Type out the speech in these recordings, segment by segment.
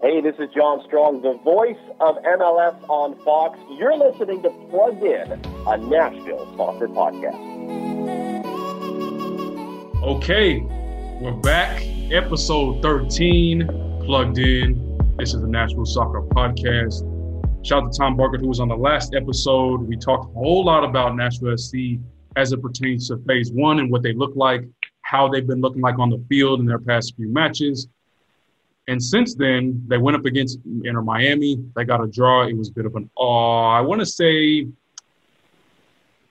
Hey, this is John Strong, the voice of MLS on Fox. You're listening to Plugged In, a Nashville soccer podcast. Okay, we're back. Episode 13, Plugged In. This is the Nashville Soccer Podcast. Shout out to Tom Barker, who was on the last episode. We talked a whole lot about Nashville SC as it pertains to phase one and what they look like, how they've been looking like on the field in their past few matches and since then, they went up against Inter Miami. They got a draw. It was a bit of an, uh, I want to say,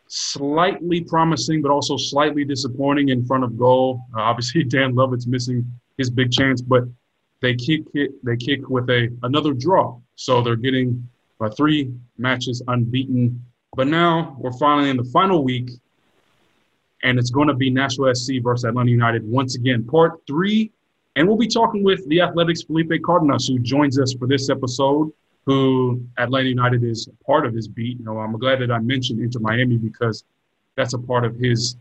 slightly promising, but also slightly disappointing in front of goal. Uh, obviously, Dan Lovitz missing his big chance, but they kick it. They kick with a another draw, so they're getting uh, three matches unbeaten. But now we're finally in the final week, and it's going to be Nashville SC versus Atlanta United once again, part three and we'll be talking with the Athletics Felipe Cardenas, who joins us for this episode, who Atlanta United is part of his beat. You know, I'm glad that I mentioned Inter Miami because that's a part of his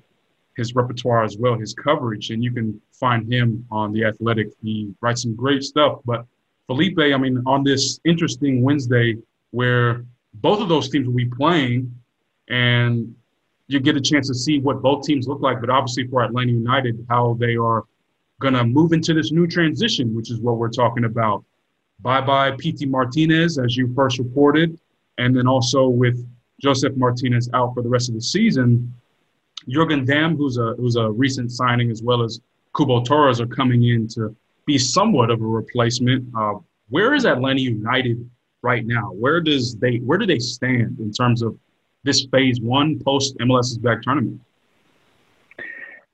his repertoire as well, his coverage, and you can find him on the Athletic. He writes some great stuff. But Felipe, I mean, on this interesting Wednesday where both of those teams will be playing, and you get a chance to see what both teams look like. But obviously, for Atlanta United, how they are going to move into this new transition, which is what we're talking about. Bye bye, Pity Martinez, as you first reported, and then also with Josef Martinez out for the rest of the season. Jurgen Damm, who's a who's a recent signing, as well as Cubo Torres, are coming in to be somewhat of a replacement. Uh, where is Atlanta United right now? Where does they where do they stand in terms of this phase one post MLS's back tournament?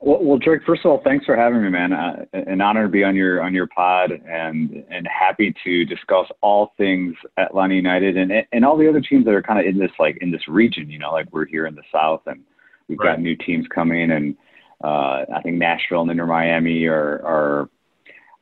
Well, well, Drake. First of all, thanks for having me, man. Uh, an honor to be on your on your pod, and and happy to discuss all things Atlanta United and and all the other teams that are kind of in this like in this region. You know, like we're here in the South, and we've right. got new teams coming, and uh, I think Nashville and Inter Miami are are.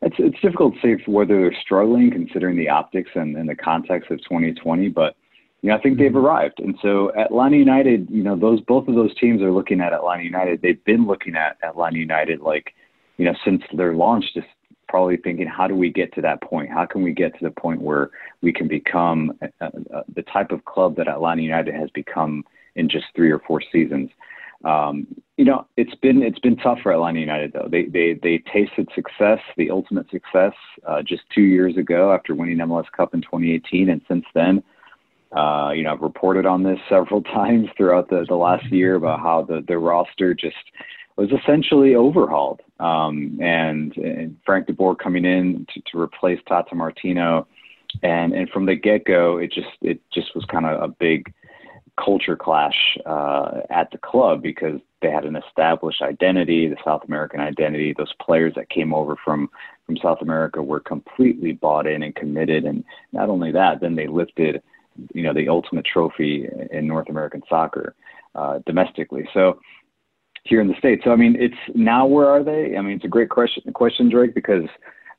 It's it's difficult to say whether they're struggling considering the optics and, and the context of 2020, but you know, I think they've arrived. And so Atlanta United, you know, those both of those teams are looking at Atlanta United. They've been looking at Atlanta United like, you know, since their launch, just probably thinking, how do we get to that point? How can we get to the point where we can become uh, uh, the type of club that Atlanta United has become in just three or four seasons? Um, you know, it's been it's been tough for Atlanta United though. They they they tasted success, the ultimate success, uh, just two years ago after winning MLS Cup in 2018, and since then uh, you know, I've reported on this several times throughout the, the last year about how the, the roster just was essentially overhauled. Um, and, and Frank de Boer coming in to, to replace Tata Martino. And, and from the get go, it just, it just was kind of a big culture clash uh, at the club because they had an established identity, the South American identity. Those players that came over from, from South America were completely bought in and committed. And not only that, then they lifted you know the ultimate trophy in North American soccer uh, domestically. So here in the states. So I mean, it's now where are they? I mean, it's a great question, question Drake, because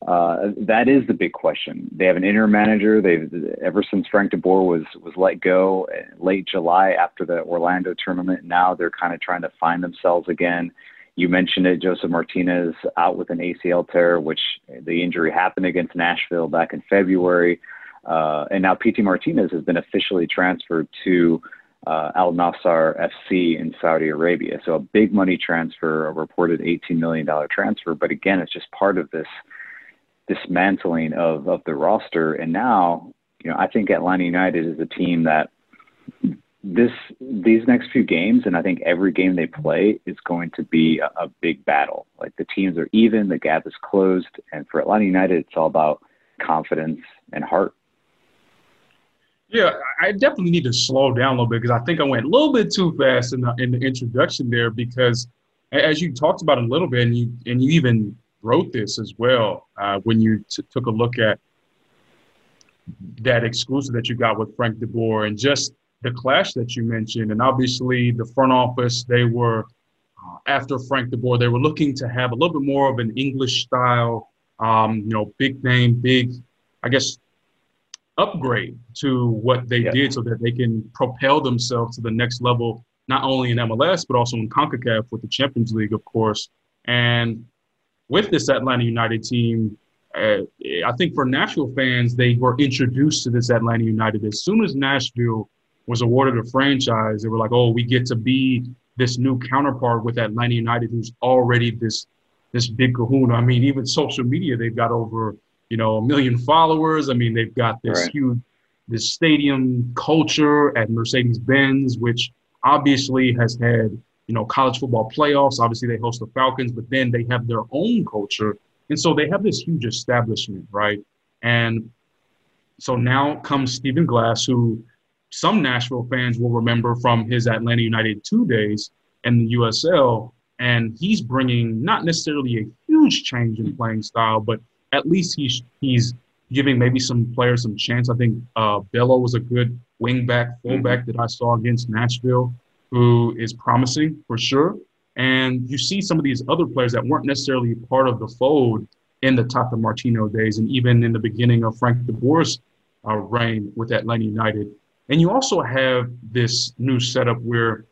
uh, that is the big question. They have an interim manager. They've ever since Frank de Boer was was let go late July after the Orlando tournament. Now they're kind of trying to find themselves again. You mentioned it, Josef Martinez out with an ACL tear, which the injury happened against Nashville back in February. Uh, and now Pity Martinez has been officially transferred to uh, Al Nassr FC in Saudi Arabia. So a big money transfer, a reported $18 million transfer. But again, it's just part of this dismantling of, of the roster. And now, you know, I think Atlanta United is a team that this these next few games, and I think every game they play is going to be a, a big battle. Like the teams are even, the gap is closed, and for Atlanta United, it's all about confidence and heart. Yeah, I definitely need to slow down a little bit because I think I went a little bit too fast in the, in the introduction there because as you talked about a little bit and you and you even wrote this as well uh, when you t- took a look at that exclusive that you got with Frank de Boer and just the clash that you mentioned and obviously the front office they were uh, after Frank de Boer they were looking to have a little bit more of an English style um, you know big name big I guess upgrade to what they yeah. did so that they can propel themselves to the next level, not only in MLS, but also in CONCACAF with the Champions League, of course. And with this Atlanta United team, uh, I think for Nashville fans, they were introduced to this Atlanta United as soon as Nashville was awarded a franchise. They were like, "Oh, we get to be this new counterpart with Atlanta United, who's already this this big Kahuna." I mean, even social media, they've got over you know a million followers. I mean, they've got this right. huge this stadium culture at Mercedes Benz, which obviously has had you know college football playoffs. Obviously, they host the Falcons, but then they have their own culture and so they have this huge establishment, right? And so now comes Stephen Glass, who some Nashville fans will remember from his Atlanta United two days in the USL. And he's bringing not necessarily a huge change in playing style, but at least he's he's giving maybe some players some chance. I think uh, Bello was a good wingback, fullback mm-hmm. that I saw against Nashville, who is promising for sure. And you see some of these other players that weren't necessarily part of the fold in the Tata Martino days and even in the beginning of Frank de Boer's uh, reign with Atlanta United. And you also have this new setup where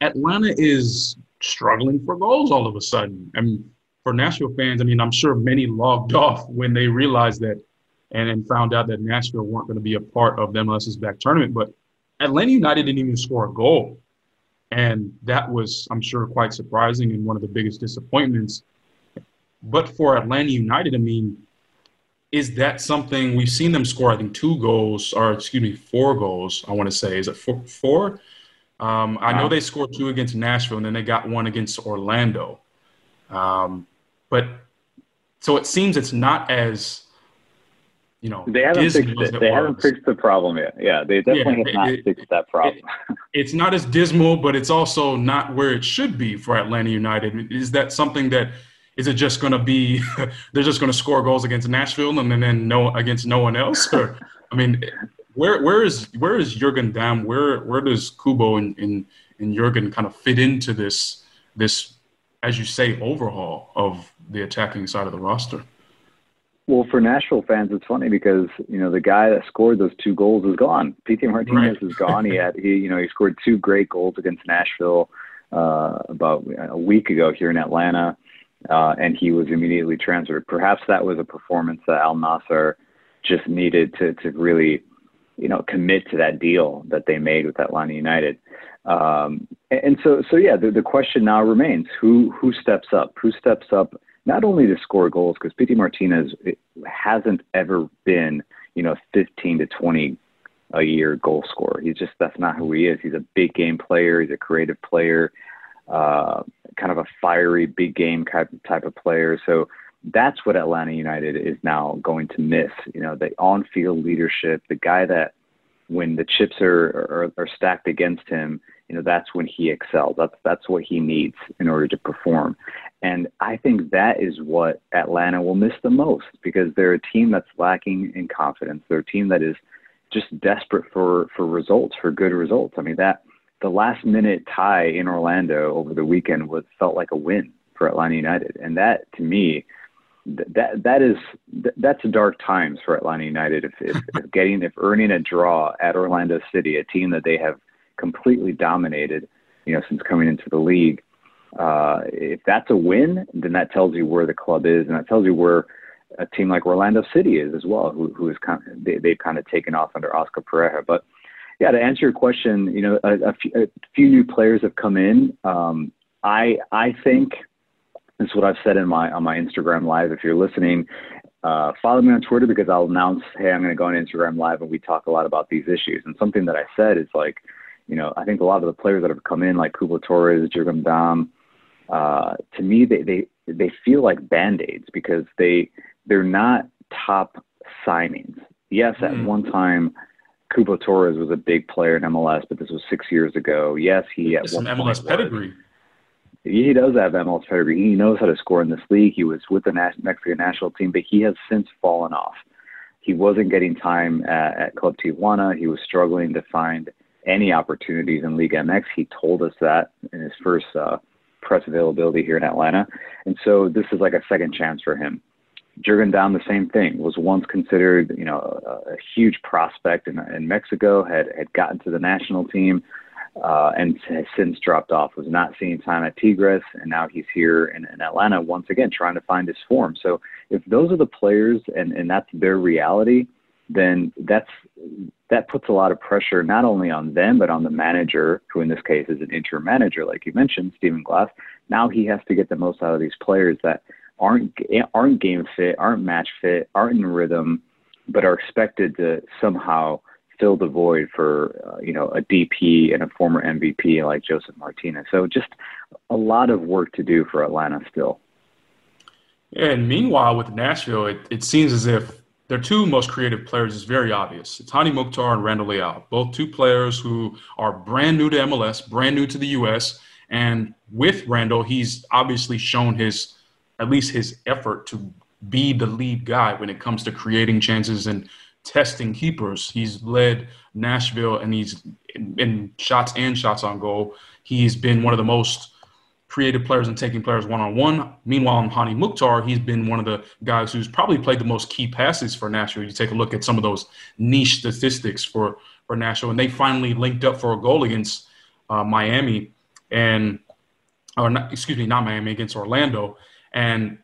Atlanta is struggling for goals all of a sudden. And for Nashville fans, I mean, I'm sure many logged off when they realized that and then found out that Nashville weren't going to be a part of the MLS's back tournament. But Atlanta United didn't even score a goal. And that was, I'm sure, quite surprising and one of the biggest disappointments. But for Atlanta United, I mean, is that something we've seen them score? I think two goals, or excuse me, four goals. I want to say is it four? four? Um, I know they scored two against Nashville, and then they got one against Orlando. Um, but so it seems it's not as you know, they haven't fixed it. They was. haven't fixed the problem yet. Yeah, they definitely yeah, have not it, fixed that problem. It, it's not as dismal, but it's also not where it should be for Atlanta United. Is that something that is it just going to be? they're just going to score goals against Nashville and then no against no one else? Or I mean, where where is where is Jurgen Damm? Where where does Cubo and, and and Jurgen kind of fit into this this as you say overhaul of the attacking side of the roster? Well, for Nashville fans, it's funny because you know the guy that scored those two goals is gone. Pity Martinez right. is gone. He had he you know he scored two great goals against Nashville uh, about a week ago here in Atlanta, uh, and he was immediately transferred. Perhaps that was a performance that Al Nassr just needed to to really you know commit to that deal that they made with Atlanta United. Um, and so so yeah, the, the question now remains: who who steps up? Who steps up? Not only to score goals, because Pity Martinez hasn't ever been, you know, 15 to 20 a year goal scorer. He's just that's not who he is. He's a big game player. He's a creative player, uh, kind of a fiery big game type type of player. So that's what Atlanta United is now going to miss. You know, the on-field leadership, the guy that when the chips are, are, are stacked against him, you know that's when he excels. That's that's what he needs in order to perform. And I think that is what Atlanta will miss the most because they're a team that's lacking in confidence. They're a team that is just desperate for for results, for good results. I mean that the last minute tie in Orlando over the weekend was felt like a win for Atlanta United, and that to me that that is that's dark times for Atlanta United. If, if, if getting if earning a draw at Orlando City, a team that they have completely dominated, you know, since coming into the league. Uh, if that's a win, then that tells you where the club is, and that tells you where a team like Orlando City is as well, who who is kind of, they, they've kind of taken off under Oscar Pareja. But yeah, to answer your question, you know, a, a, few, a few new players have come in. Um, I I think this is what I've said in my on my Instagram live. If you're listening, uh, follow me on Twitter because I'll announce, hey, I'm going to go on Instagram live and we talk a lot about these issues. And something that I said is like, you know, I think a lot of the players that have come in, like Cubo Torres, Jurgen Damm, uh, to me, they, they, they feel like band-aids because they, they're not top signings. Yes, mm. at hmm. one time, Cubo Torres was a big player in MLS, but this was six years ago. Yes, he at one MLS pedigree. He does have MLS pedigree. He knows how to score in this league. He was with the Mexican national team, but he has since fallen off. He wasn't getting time at, at Club Tijuana. He was struggling to find any opportunities in Liga MX. He told us that in his first uh, press availability here in Atlanta. And so this is like a second chance for him. Jurgen Damm, the same thing, was once considered, you know, a, a huge prospect in, in Mexico, had, had gotten to the national team, uh, and has since dropped off. Was not seeing time at Tigres, and now he's here in, in Atlanta once again trying to find his form. So if those are the players and, and that's their reality, then that's that puts a lot of pressure not only on them but on the manager, who in this case is an interim manager, like you mentioned, Stephen Glass. Now he has to get the most out of these players that aren't aren't game fit, aren't match fit, aren't in rhythm, but are expected to somehow fill the void for uh, you know a DP and a former MVP like Josef Martinez. So just a lot of work to do for Atlanta still. And meanwhile, with Nashville, it, it seems as if their two most creative players is very obvious. It's Hany Mukhtar and Randall Leal, both two players who are brand new to MLS, brand new to the U.S. And with Randall, he's obviously shown his, at least his effort to be the lead guy when it comes to creating chances and testing keepers. He's led Nashville and he's in, in shots and shots on goal. He's been one of the most creative players and taking players one on one. Meanwhile, in Hany Mukhtar, he's been one of the guys who's probably played the most key passes for Nashville. You take a look at some of those niche statistics for for Nashville, and they finally linked up for a goal against uh, Miami, and or not, excuse me, not Miami against Orlando, and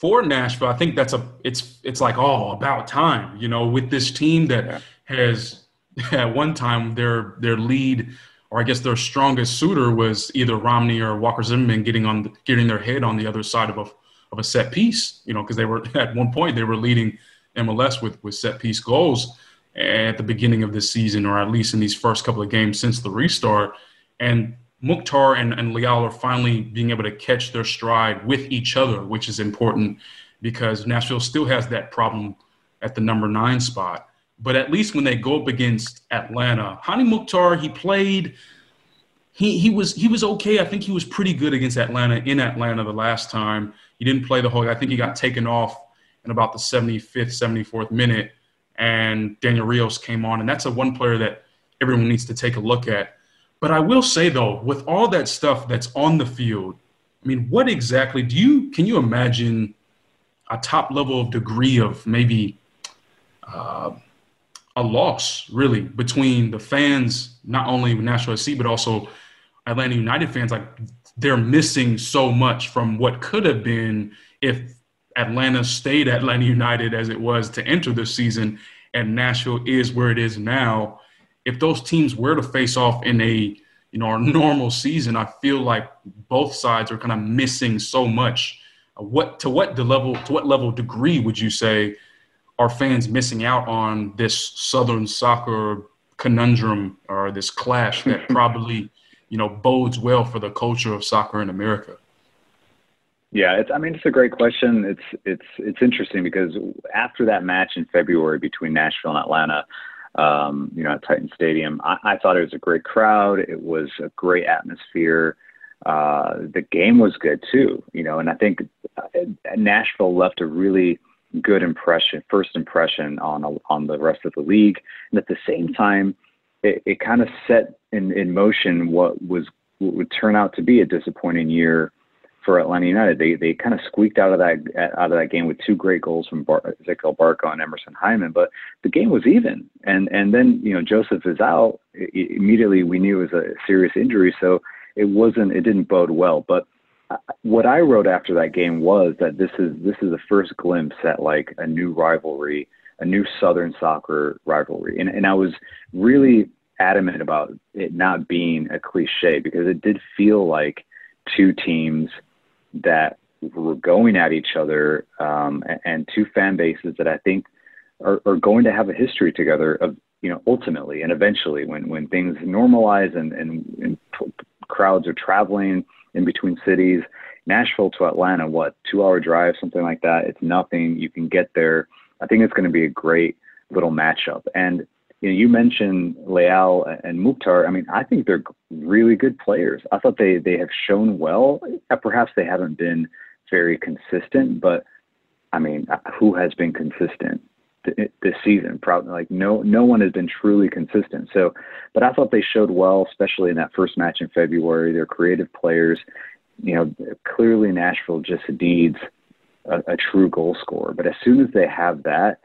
for Nashville, I think that's a it's it's like oh about time, you know, with this team that has at one time their their lead or I guess their strongest suitor was either Romney or Walker Zimmerman getting on the, getting their head on the other side of a of a set piece, you know, because they were at one point they were leading MLS with with set piece goals at the beginning of this season, or at least in these first couple of games since the restart. And Mukhtar and, and Leal are finally being able to catch their stride with each other, which is important because Nashville still has that problem at the number nine spot. But at least when they go up against Atlanta, Hany Mukhtar, he played. He, he was he was okay. I think he was pretty good against Atlanta in Atlanta the last time. He didn't play the whole. I think he got taken off in about the 75th, 74th minute, and Daniel Rios came on, and that's a one player that everyone needs to take a look at. But I will say though, with all that stuff that's on the field, I mean, what exactly do you can you imagine a top level of degree of maybe uh, a loss really between the fans, not only Nashville SC, but also Atlanta United fans. Like they're missing so much from what could have been if Atlanta stayed Atlanta United as it was to enter the season, and Nashville is where it is now. If those teams were to face off in a you know our normal season, I feel like both sides are kind of missing so much. What to what the level to what level degree would you say are fans missing out on this Southern soccer conundrum or this clash that probably, you know, bodes well for the culture of soccer in America? Yeah, it's, I mean, it's a great question. It's it's it's interesting because after that match in February between Nashville and Atlanta, um, you know, at Titan Stadium, I, I thought it was a great crowd. It was a great atmosphere. Uh, the game was good too, you know, and I think uh, Nashville left a really good impression, first impression on on the rest of the league, and at the same time, it, it kind of set in, in motion what was what would turn out to be a disappointing year for Atlanta United. They they kind of squeaked out of that out of that game with two great goals from Bar- Ezequiel Barco and Emerson Hyndman, but the game was even. And and then you know Josef is out. It, immediately we knew it was a serious injury, so it wasn't it didn't bode well. But what I wrote after that game was that this is this is the first glimpse at like a new rivalry, a new Southern soccer rivalry, and and I was really adamant about it not being a cliche because it did feel like two teams that were going at each other um, and, and two fan bases that I think are, are going to have a history together of you know ultimately and eventually when when things normalize and and, and crowds are traveling in between cities. Nashville to Atlanta, what, two hour drive, something like that. It's nothing. You can get there. I think it's going to be a great little matchup. And you know, you mentioned Leal and Mukhtar. I mean, I think they're really good players. I thought they they have shown well. Uh, perhaps they haven't been very consistent, but I mean, uh, who has been consistent this season? Probably like no no one has been truly consistent. So, but I thought they showed well, especially in that first match in February. They're creative players you know, clearly Nashville just needs a, a true goal scorer. But as soon as they have that,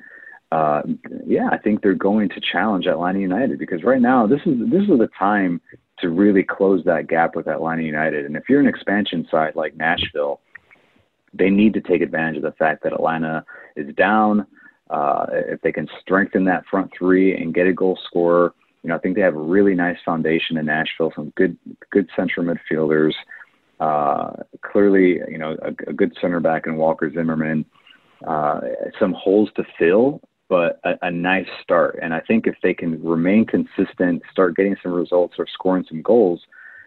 uh, yeah, I think they're going to challenge Atlanta United because right now this is this is the time to really close that gap with Atlanta United. And if you're an expansion side like Nashville, they need to take advantage of the fact that Atlanta is down. Uh, if they can strengthen that front three and get a goal scorer, you know, I think they have a really nice foundation in Nashville, some good good central midfielders. Uh, clearly, you know, a, a, good center back in Walker Zimmerman. Uh, some holes to fill, but a, a, nice start. And I think if they can remain consistent, start getting some results or scoring some goals,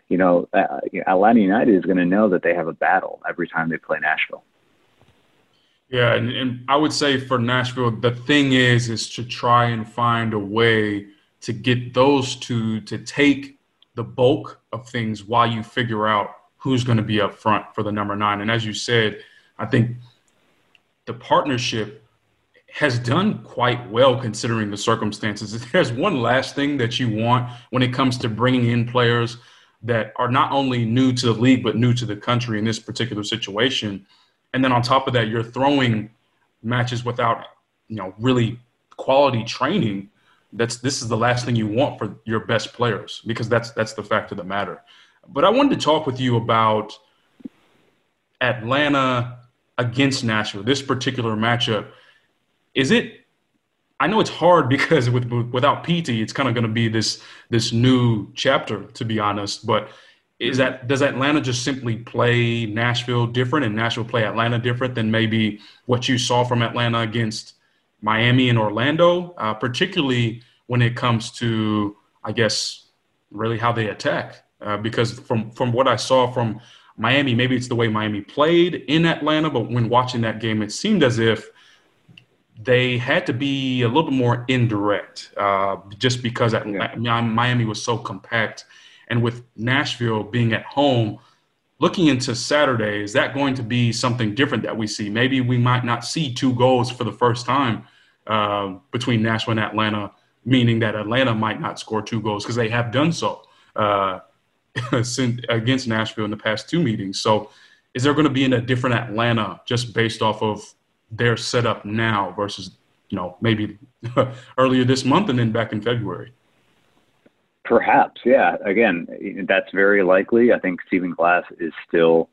you know, uh, Atlanta United is going to know that they have a battle every time they play Nashville. Yeah, and, and I would say for Nashville, the thing is, is to try and find a way to get those two to take the bulk of things while you figure out who's going to be up front for the number nine. And as you said, I think the partnership has done quite well considering the circumstances. There's one last thing that you want when it comes to bringing in players that are not only new to the league, but new to the country in this particular situation. And then on top of that, you're throwing matches without, you know, really quality training. That's this is the last thing you want for your best players because that's that's the fact of the matter. But I wanted to talk with you about Atlanta against Nashville, this particular matchup. Is it? I know it's hard because with without Pity, it's kind of going to be this this new chapter, to be honest. But is that does Atlanta just simply play Nashville different and Nashville play Atlanta different than maybe what you saw from Atlanta against Miami and Orlando, uh, particularly when it comes to, I guess, really how they attack? Uh, because from from what I saw from Miami, maybe it's the way Miami played in Atlanta, but when watching that game, it seemed as if they had to be a little bit more indirect, uh, just because yeah. Miami was so compact, and with Nashville being at home. Looking into Saturday, is that going to be something different that we see? Maybe we might not see two goals for the first time uh, between Nashville and Atlanta, meaning that Atlanta might not score two goals because they have done so. Uh, against Nashville in the past two meetings. So, is there going to be in a different Atlanta just based off of their setup now versus, you know, maybe earlier this month and then back in February? Perhaps, yeah. Again, that's very likely. I think Stephen Glass is still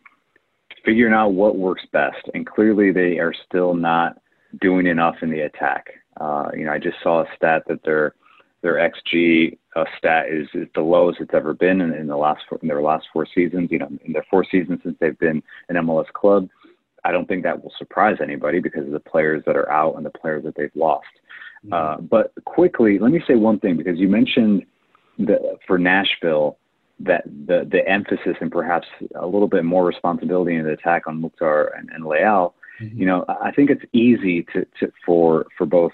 figuring out what works best, and clearly they are still not doing enough in the attack. Uh, you know, I just saw a stat that they're their xG uh, stat is, is the lowest it's ever been in, in the last four, in their last four seasons. You know, in their four seasons since they've been an MLS club, I don't think that will surprise anybody because of the players that are out and the players that they've lost. Mm-hmm. Uh, but quickly, let me say one thing because you mentioned the, for Nashville that the the emphasis and perhaps a little bit more responsibility in the attack on Mukhtar and, and Leal. Mm-hmm. You know, I think it's easy to, to for for both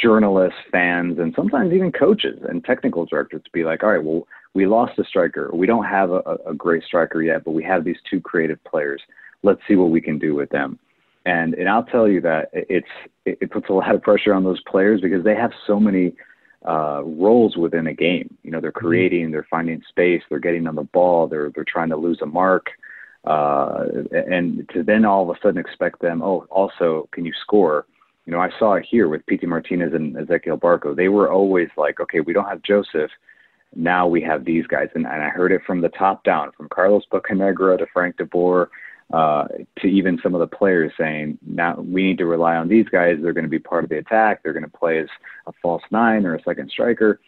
journalists, fans, and sometimes even coaches and technical directors to be like, all right, well, we lost a striker. We don't have a, a great striker yet, but we have these two creative players. Let's see what we can do with them. And and I'll tell you that it's it puts a lot of pressure on those players because they have so many uh, roles within a game. You know, they're mm-hmm. creating, they're finding space, they're getting on the ball, they're they're trying to lose a mark, uh, and to then all of a sudden expect them, oh, also can you score? you know, I saw it here with Pity Martinez and Ezequiel Barco. They were always like, okay, we don't have Josef. Now we have these guys. And, and I heard it from the top down, from Carlos Bocanegra to Frank de Boer, uh, to even some of the players saying, now we need to rely on these guys. They're going to be part of the attack. They're going to play as a false nine or a second striker.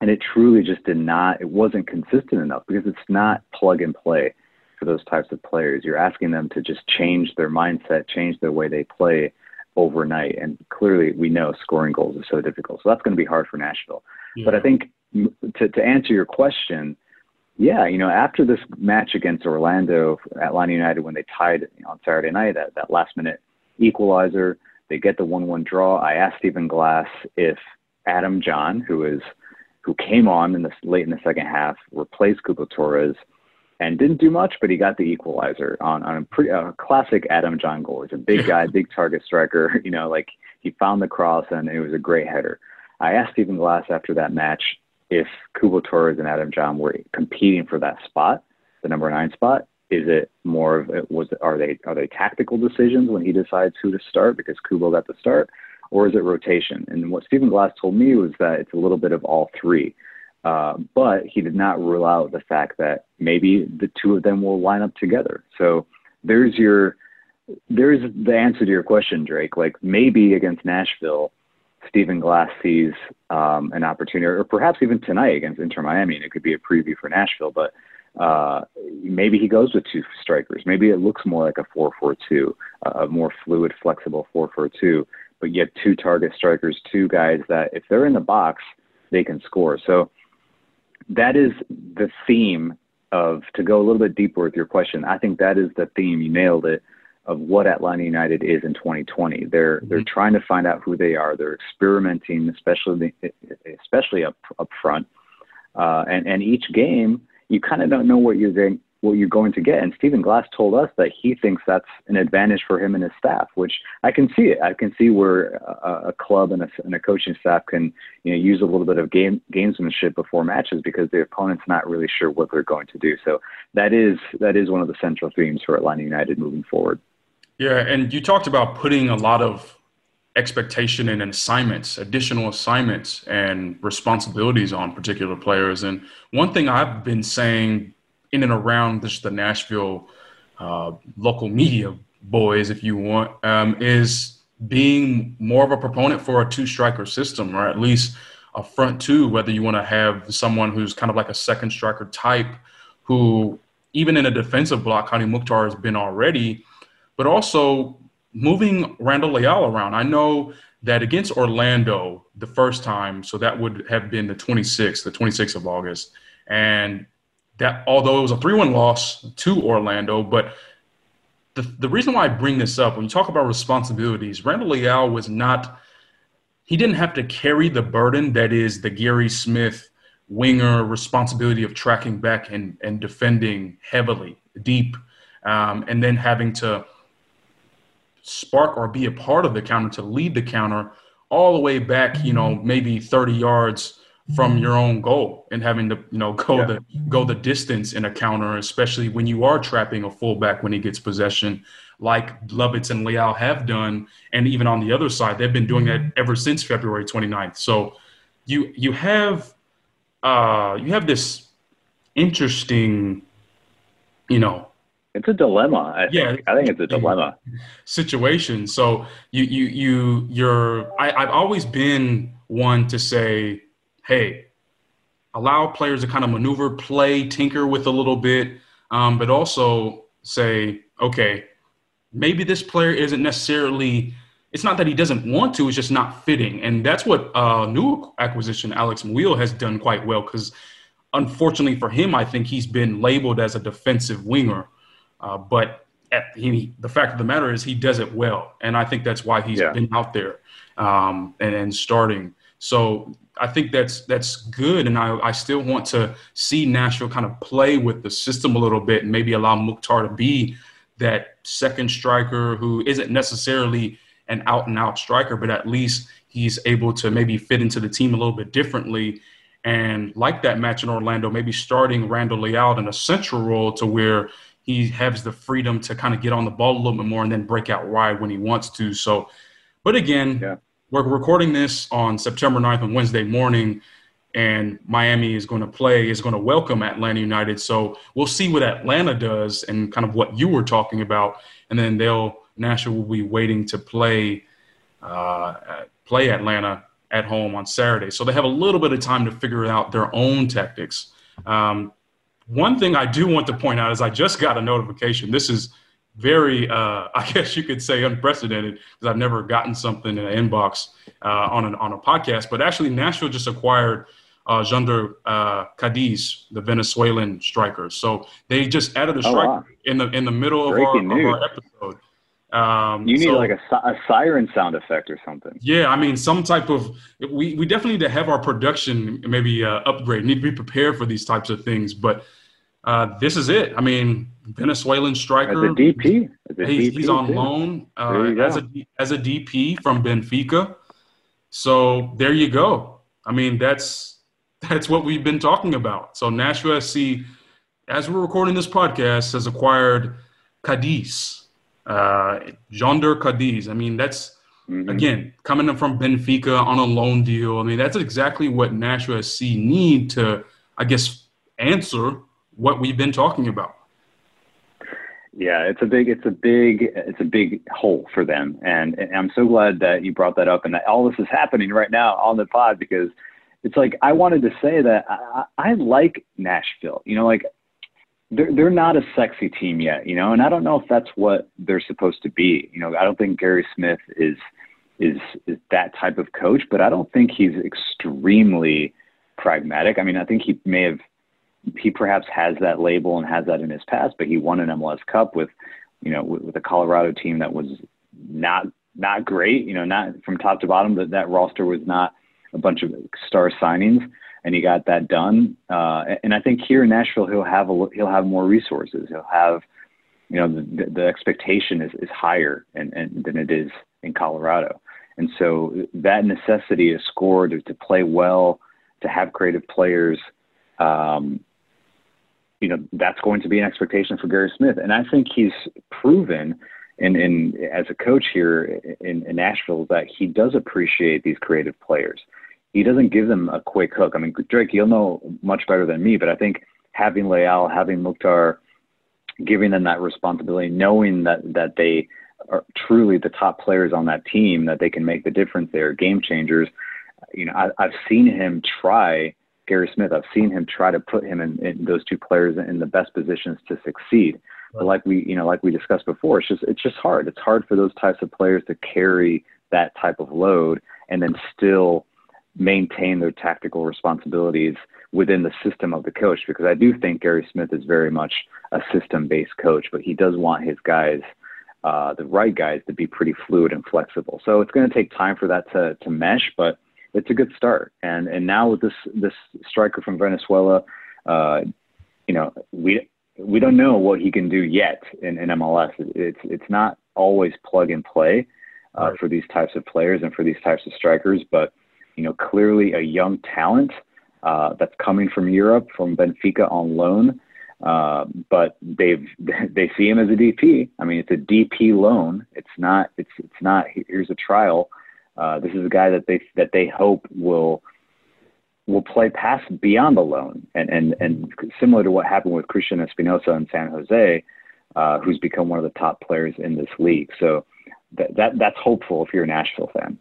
And it truly just did not, it wasn't consistent enough because it's not plug and play for those types of players. You're asking them to just change their mindset, change the way they play overnight. And clearly, we know scoring goals is so difficult. So that's going to be hard for Nashville. Yeah. But I think to, to answer your question, yeah, you know, after this match against Orlando, Atlanta United, when they tied on Saturday night, that, that last minute equalizer, they get the 1 1 draw. I asked Stephen Glass if Adam Jahn, who is who came on in the late in the second half, replaced Cubo Torres and didn't do much, but he got the equalizer on on a pretty uh, classic Adam Jahn goal. He's a big guy, big target striker. You know, like he found the cross and it was a great header. I asked Stephen Glass after that match if Cubo Torres and Adam Jahn were competing for that spot, the number nine spot. Is it more of it was are they are they tactical decisions when he decides who to start because Cubo got the start, or is it rotation? And what Stephen Glass told me was that it's a little bit of all three. Uh, but he did not rule out the fact that maybe the two of them will line up together. So there's your there's the answer to your question, Drake. Like maybe against Nashville, Stephen Glass sees um, an opportunity, or perhaps even tonight against Inter Miami, and it could be a preview for Nashville. But uh, maybe he goes with two strikers. Maybe it looks more like a 4-4-2, a more fluid, flexible 4-4-2. But yet two target strikers, two guys that if they're in the box, they can score. So that is the theme of to go a little bit deeper with your question. I think that is the theme. You nailed it of what Atlanta United is in 2020. They're mm-hmm. they're trying to find out who they are. They're experimenting, especially especially up up front. Uh, and and each game, you kind of don't know what you're going what you're going to get. And Stephen Glass told us that he thinks that's an advantage for him and his staff, which I can see it. I can see where a, a club and a, and a, coaching staff can you know use a little bit of game gamesmanship before matches because the opponent's not really sure what they're going to do. So that is that is one of the central themes for Atlanta United moving forward. Yeah, and you talked about putting a lot of expectation and assignments, additional assignments and responsibilities on particular players. And one thing I've been saying in and around this, the Nashville uh, local media boys, if you want, um, is being more of a proponent for a two striker system, or at least a front two, whether you want to have someone who's kind of like a second striker type who, even in a defensive block, Hany Mukhtar has been already but also moving Randall Leal around. I know that against Orlando the first time, so that would have been the 26th, the 26th of August, and that although it was a 3-1 loss to Orlando, but the, the reason why I bring this up when you talk about responsibilities, Randall Leal was not he didn't have to carry the burden that is the Gary Smith winger responsibility of tracking back and, and defending heavily, deep, um, and then having to spark or be a part of the counter to lead the counter all the way back, you know, mm-hmm. maybe 30 yards from mm-hmm. your own goal and having to, you know, go yeah. the go the distance in a counter, especially when you are trapping a fullback when he gets possession, like Lovitz and Leal have done. And even on the other side, they've been doing that mm-hmm. ever since February 29th. So you you have uh you have this interesting, you know, it's a dilemma. I yeah, think. I think it's a dilemma situation. So you you you you're. I, I've always been one to say, hey, allow players to kind of maneuver, play, tinker with a little bit, um, but also say, okay, maybe this player isn't necessarily. It's not that he doesn't want to; it's just not fitting, and that's what uh, new acquisition Alex Muyl has done quite well. Because unfortunately for him, I think he's been labeled as a defensive winger. Uh, but at, he, the fact of the matter is he does it well, and I think that's why he's yeah. been out there um, and, and starting. So I think that's that's good, and I, I still want to see Nashville kind of play with the system a little bit, and maybe allow Mukhtar to be that second striker who isn't necessarily an out and out striker, but at least he's able to maybe fit into the team a little bit differently. And like that match in Orlando, maybe starting Randall Leal in a central role to where he has the freedom to kind of get on the ball a little bit more and then break out wide when he wants to. So, but again, yeah. we're recording this on September 9th on Wednesday morning, and Miami is going to play, is going to welcome Atlanta United. So we'll see what Atlanta does and kind of what you were talking about. And then they'll, Nashville will be waiting to play, uh, play Atlanta at home on Saturday. So they have a little bit of time to figure out their own tactics. Um, one thing I do want to point out is I just got a notification. This is very, uh, I guess you could say, unprecedented because I've never gotten something in an inbox uh, on an, on a podcast. But actually, Nashville just acquired uh, Jhonder uh, Cadiz, the Venezuelan striker. So they just added a oh, striker wow. in the in the middle of our, of our, episode. Um, you need so, like a, a siren sound effect or something. Yeah, I mean, some type of. We, we definitely need to have our production maybe uh, upgrade. Need to be prepared for these types of things. But uh, this is it. I mean, Venezuelan striker. As a DP. As a he's, DP he's, on too. loan uh, as a as a DP from Benfica. So there you go. I mean, that's that's what we've been talking about. So Nashville SC, as we're recording this podcast, has acquired Cadiz, uh, Jhonder Cadiz. I mean, that's mm-hmm. again, coming in from Benfica on a loan deal, I mean, that's exactly what Nashville SC need to, I guess, answer what we've been talking about. Yeah, it's a big, it's a big, it's a big hole for them, and, and I'm so glad that you brought that up, and that all this is happening right now on the pod because it's like I wanted to say that I, I like Nashville. You know, like they're they're not a sexy team yet, you know, and I don't know if that's what they're supposed to be. You know, I don't think Gary Smith is is is that type of coach, but I don't think he's extremely pragmatic. I mean, I think he may have he perhaps has that label and has that in his past, but he won an MLS Cup with, you know, with, with a Colorado team that was not not great. You know, not from top to bottom. That that roster was not a bunch of star signings, and he got that done. Uh, and I think here in Nashville, he'll have a he'll have more resources. He'll have, you know, the, the expectation is, is higher and, and than it is in Colorado. And so that necessity to score, to, to play well, to have creative players, um, you know, that's going to be an expectation for Gary Smith. And I think he's proven in, in as a coach here in, in Nashville that he does appreciate these creative players. He doesn't give them a quick hook. I mean, Drake, you'll know much better than me, but I think having Leal, having Mukhtar, giving them that responsibility, knowing that that they are truly the top players on that team, that they can make the difference. They're game changers. You know, I, I've seen him try Gary Smith. I've seen him try to put him in, in those two players in the best positions to succeed. But like we, you know, like we discussed before, it's just it's just hard. It's hard for those types of players to carry that type of load and then still maintain their tactical responsibilities within the system of the coach. Because I do think Gary Smith is very much a system-based coach, but he does want his guys, uh, the right guys, to be pretty fluid and flexible. So it's going to take time for that to to mesh, but it's a good start. And and now with this this striker from Venezuela, uh, you know, we we don't know what he can do yet in, in MLS. It's it's not always plug and play uh, right. for these types of players and for these types of strikers, but you know, clearly a young talent uh, that's coming from Europe, from Benfica on loan. Uh, but they've they see him as a DP. I mean, it's a DP loan. It's not. It's it's not. Here's a trial. Uh, this is a guy that they that they hope will will play past beyond the loan, and and and similar to what happened with Cristian Espinoza in San Jose, uh, who's become one of the top players in this league. So that, that that's hopeful if you're a Nashville fan.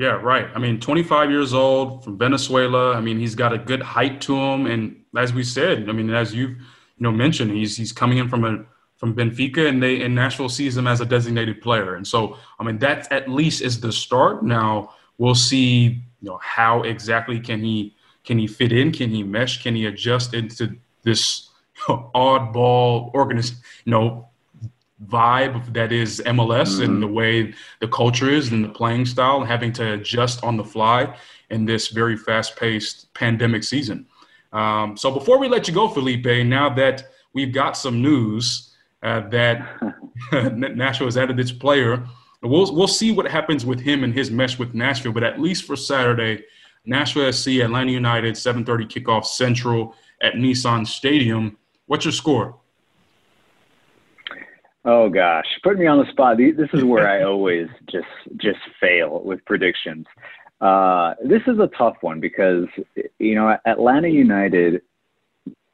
Yeah, right. I mean, 25 years old from Venezuela. I mean, he's got a good height to him, and as we said, I mean, as you you know mentioned, he's he's coming in from a from Benfica, and they and Nashville sees him as a designated player. And so, I mean, that at least is the start. Now we'll see, you know, how exactly can he can he fit in? Can he mesh? Can he adjust into this oddball organization, you know, vibe that is MLS mm-hmm. and the way the culture is and the playing style, having to adjust on the fly in this very fast-paced pandemic season. Um, so before we let you go, Felipe, now that we've got some news uh, that Nashville has added its player. We'll we'll see what happens with him and his mesh with Nashville. But at least for Saturday, Nashville SC, Atlanta United, 7:30 kickoff Central at Nissan Stadium. What's your score? Oh gosh, put me on the spot. This is where I always just just fail with predictions. Uh, this is a tough one because you know Atlanta United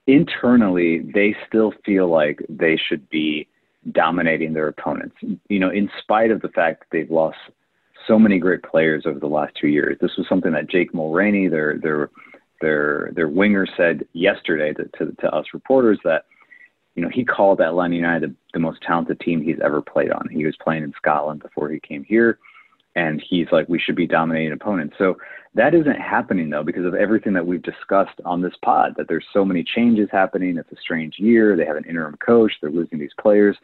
internally they still feel like they should be dominating their opponents. You know, in spite of the fact that they've lost so many great players over the last two years. This was something that Jake Mulraney, their their their their winger, said yesterday to, to, to us reporters that you know he called Atlanta United the, the most talented team he's ever played on. He was playing in Scotland before he came here and he's like, we should be dominating opponents. So that isn't happening though because of everything that we've discussed on this pod. That there's so many changes happening. It's a strange year. They have an interim coach. They're losing these players.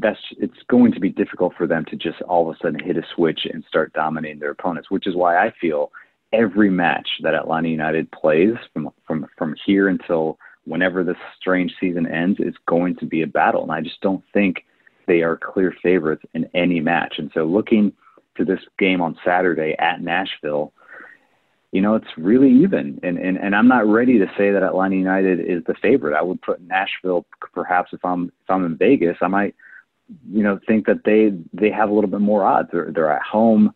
That's it's going to be difficult for them to just all of a sudden hit a switch and start dominating their opponents. Which is why I feel every match that Atlanta United plays from from from here until whenever this strange season ends it's going to be a battle. And I just don't think they are clear favorites in any match. And so looking to this game on Saturday at Nashville, you know, it's really even. And, and, and I'm not ready to say that Atlanta United is the favorite. I would put Nashville, perhaps if I'm, if I'm in Vegas, I might you know, think that they they have a little bit more odds. They're they're at home.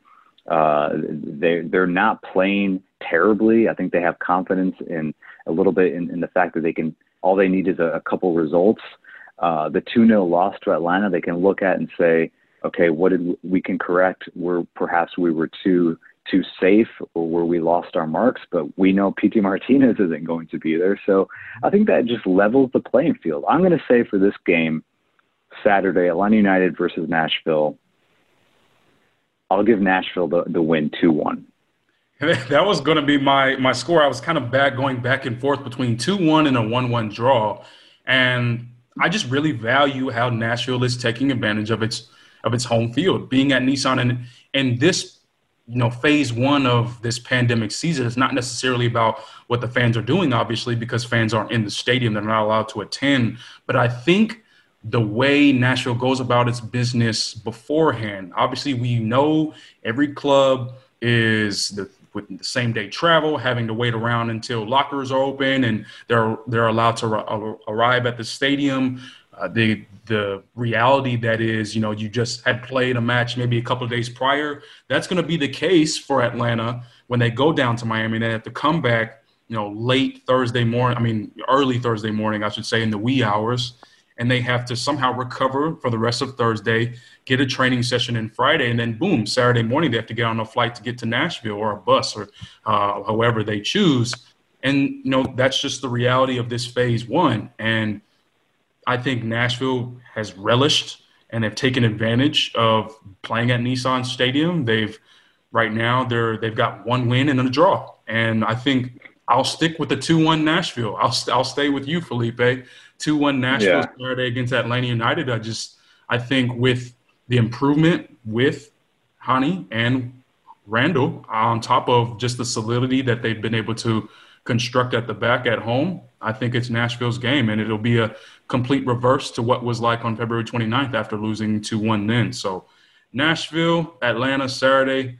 Uh, they they're not playing terribly. I think they have confidence in a little bit in, in the fact that they can. All they need is a, a couple results. Uh, the two 0 loss to Atlanta, they can look at and say, okay, what did we can correct? Where perhaps we were too too safe or where we lost our marks, but we know Pity Martinez isn't going to be there. So I think that just levels the playing field. I'm going to say for this game, Saturday, Atlanta United versus Nashville, I'll give Nashville the, the win 2 1. That was going to be my, my score. I was kind of back going back and forth between 2 1 and a 1 1 draw. And I just really value how Nashville is taking advantage of its of its home field, being at Nissan and and this you know phase one of this pandemic season is not necessarily about what the fans are doing obviously because fans aren't in the stadium they're not allowed to attend but i think the way nashville goes about its business beforehand obviously we know every club is the with the same day travel, having to wait around until lockers are open and they're they're allowed to arrive at the stadium. Uh, the the reality that is, you know, you just had played a match maybe a couple of days prior. That's going to be the case for Atlanta when they go down to Miami. And they have to come back, you know, late Thursday morning. I mean, early Thursday morning, I should say, in the wee hours, and they have to somehow recover for the rest of Thursday, get a training session in Friday, and then boom, Saturday morning they have to get on a flight to get to Nashville or a bus or uh, however they choose. And you know, that's just the reality of this phase one. And I think Nashville has relished and they've taken advantage of playing at Nissan Stadium. They've right now they're they've got one win and a draw, and I think I'll stick with the two-one Nashville. I'll I'll stay with you, Felipe. Two-one Nashville yeah. Saturday against Atlanta United. I just I think with the improvement with Hany and Randall on top of just the solidity that they've been able to construct at the back at home, I think it's Nashville's game, and it'll be a complete reverse to what was like on February 29th after losing 2 1 then. So, Nashville, Atlanta, Saturday.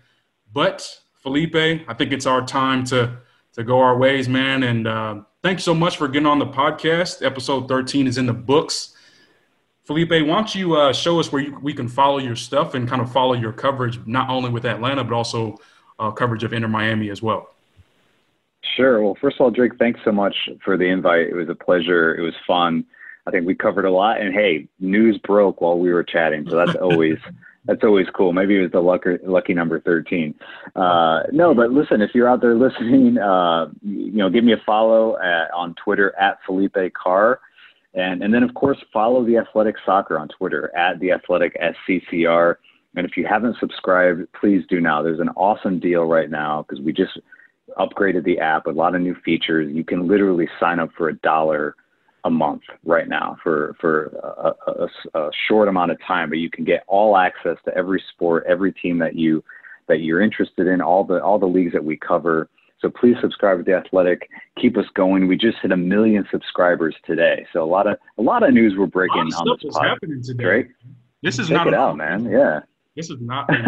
But, Felipe, I think it's our time to, to go our ways, man. And uh, thanks so much for getting on the podcast. Episode 13 is in the books. Felipe, why don't you uh, show us where you, we can follow your stuff and kind of follow your coverage, not only with Atlanta, but also uh, coverage of Inter Miami as well? Sure. Well, first of all, Drake, thanks so much for the invite. It was a pleasure. It was fun. I think we covered a lot. And hey, news broke while we were chatting, so that's always that's always cool. Maybe it was the lucky lucky number thirteen. Uh, no, but listen, if you're out there listening, uh, you know, give me a follow at, on Twitter at Felipe Carr. And, and then, of course, follow the Athletic Soccer on Twitter at the Athletic SCCR. And if you haven't subscribed, please do now. There's an awesome deal right now because we just upgraded the app, a lot of new features. You can literally sign up for a dollar a month right now for for a, a, a, short amount of time, but you can get all access to every sport, every team that you that you're interested in, all the all the leagues that we cover. So please subscribe to the Athletic. Keep us going. We just hit a million subscribers today, so a lot of a lot of news we're breaking on stuff this is pod. happening today. Right? This is Check not it out, man. Yeah. This is not.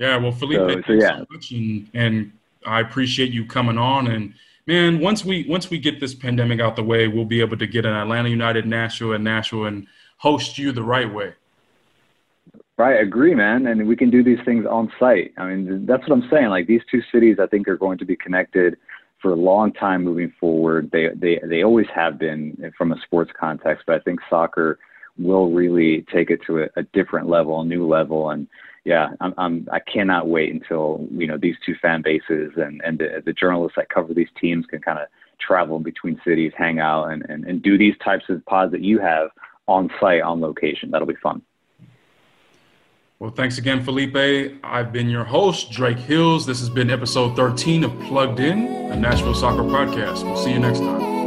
Yeah, well, Felipe, so, thanks so, yeah. so much, and, and I appreciate you coming on. And man, once we once we get this pandemic out the way, we'll be able to get an Atlanta United, Nashville, and Nashville, and host you the right way. Right, agree, man. And we can do these things on site. I mean, that's what I'm saying. Like these two cities, I think are going to be connected for a long time moving forward. They they they always have been from a sports context, but I think soccer will really take it to a, a different level, a new level, and yeah, I'm, I'm I cannot wait until you know these two fan bases and and the, the journalists that cover these teams can kind of travel between cities, hang out, and, and and do these types of pods that you have on site on location. That'll be fun. Well, thanks again, Felipe. I've been your host, Drake Hills. This has been episode 13 of Plugged In, a Nashville Soccer Podcast. We'll see you next time.